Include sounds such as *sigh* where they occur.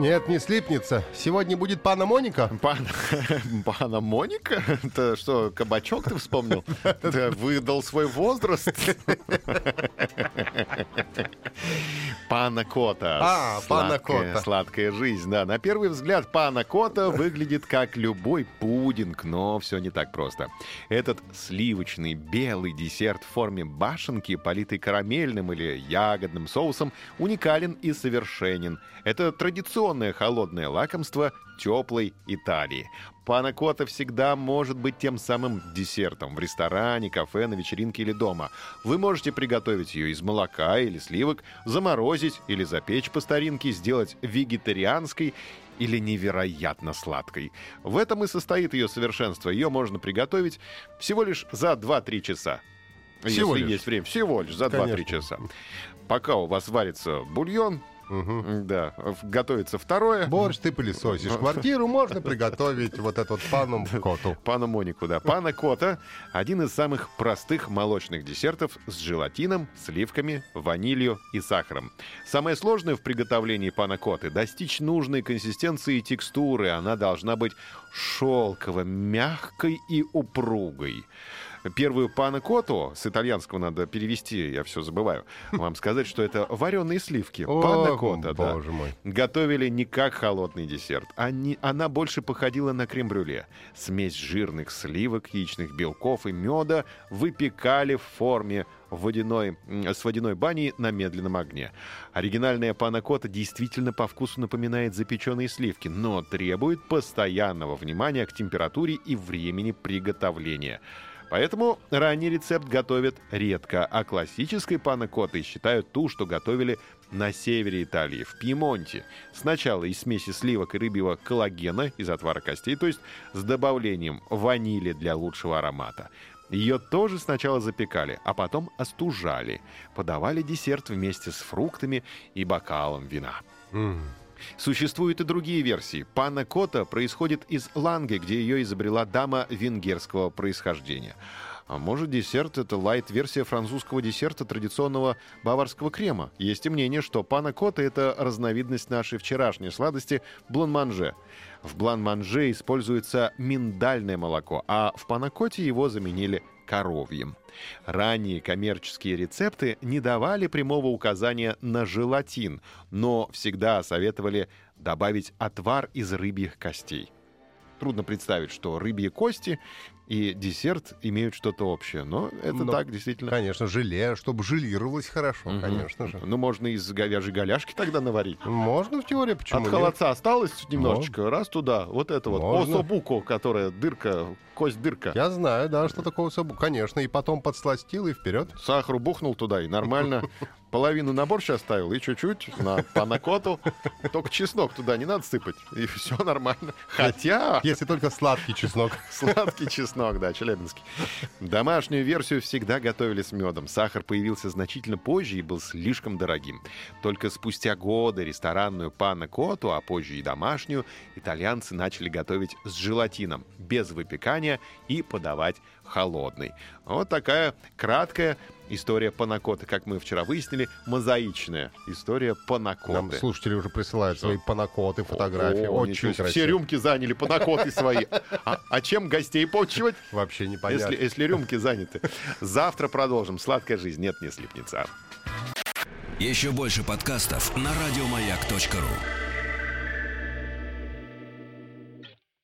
Нет, не слипнется. Сегодня будет пана Моника. Пан, *laughs* пана Моника? Это что, кабачок ты вспомнил? *laughs* Ты выдал свой возраст? *laughs* Пана Кота. А, пана Сладкая- Кота. Сладкая жизнь, да. На первый взгляд пана Кота выглядит как любой пудинг, но все не так просто. Этот сливочный белый десерт в форме башенки, политый карамельным или ягодным соусом, уникален и совершенен. Это традиционное холодное лакомство теплой Италии. Пана Кота всегда может быть тем самым десертом в ресторане, кафе, на вечеринке или дома. Вы можете приготовить ее из молока или сливок, заморозить или запечь по старинке, сделать вегетарианской или невероятно сладкой. В этом и состоит ее совершенство. Ее можно приготовить всего лишь за 2-3 часа. Всего если лишь? есть время. Всего лишь за 2-3 Конечно. часа. Пока у вас варится бульон, Мгм. да, готовится второе. Борщ ты пылесосишь. *laughs* Квартиру можно приготовить вот эту вот пану Коту. Пана Монику, да. Пана Кота – один из самых простых молочных десертов с желатином, сливками, ванилью и сахаром. Самое сложное в приготовлении пана Коты – достичь нужной консистенции и текстуры. Она должна быть шелково, мягкой и упругой. Первую пана коту, с итальянского надо перевести, я все забываю, вам сказать, что это вареные сливки. Пана О, кота, да боже мой. готовили не как холодный десерт. Они, она больше походила на крем-брюле. Смесь жирных сливок, яичных белков и меда выпекали в форме водяной, с водяной баней на медленном огне. Оригинальная панакота действительно по вкусу напоминает запеченные сливки, но требует постоянного внимания к температуре и времени приготовления. Поэтому ранний рецепт готовят редко, а классической панакотой считают ту, что готовили на севере Италии, в Пьемонте. Сначала из смеси сливок и рыбьего коллагена из отвара костей, то есть с добавлением ванили для лучшего аромата. Ее тоже сначала запекали, а потом остужали. Подавали десерт вместе с фруктами и бокалом вина. М. Существуют и другие версии. Панна Кота происходит из Ланги, где ее изобрела дама венгерского происхождения. А может, десерт — это лайт-версия французского десерта традиционного баварского крема. Есть и мнение, что панна кота — это разновидность нашей вчерашней сладости блан-манже. В блан-манже используется миндальное молоко, а в панакоте его заменили коровьим. Ранние коммерческие рецепты не давали прямого указания на желатин, но всегда советовали добавить отвар из рыбьих костей. Трудно представить, что рыбьи кости и десерт имеют что-то общее, но это Ну, так действительно. Конечно, желе, чтобы желировалось хорошо, Мгм. конечно же. Ну, можно из говяжьей голяшки тогда наварить. Можно в теории, почему От нет? холодца осталось немножечко, раз туда, вот это вот, Можно. особуко, которая дырка, кость-дырка. Я знаю, да, что такое собу. Конечно, и потом подсластил и вперед. Сахару бухнул туда и нормально. *laughs* Половину на борщ оставил и чуть-чуть на панакоту. Только чеснок туда не надо сыпать, и все нормально. Хотя Если только сладкий чеснок. *laughs* сладкий чеснок, да, челябинский. Домашнюю версию всегда готовили с медом. Сахар появился значительно позже и был слишком дорогим. Только спустя годы ресторанную панакоту, а позже и домашнюю, итальянцы начали готовить с желатином, без выпекания и подавать холодный. Вот такая краткая история панакоты. Как мы вчера выяснили, мозаичная история панакоты. Нам слушатели уже присылают Что? свои панакоты, фотографии. О, Очень красиво. Все рюмки заняли панакоты *laughs* свои. А, а чем гостей почивать, Вообще непонятно. если, если рюмки заняты? Завтра продолжим. Сладкая жизнь. Нет, не слипнется. Еще больше подкастов на радиомаяк.ру.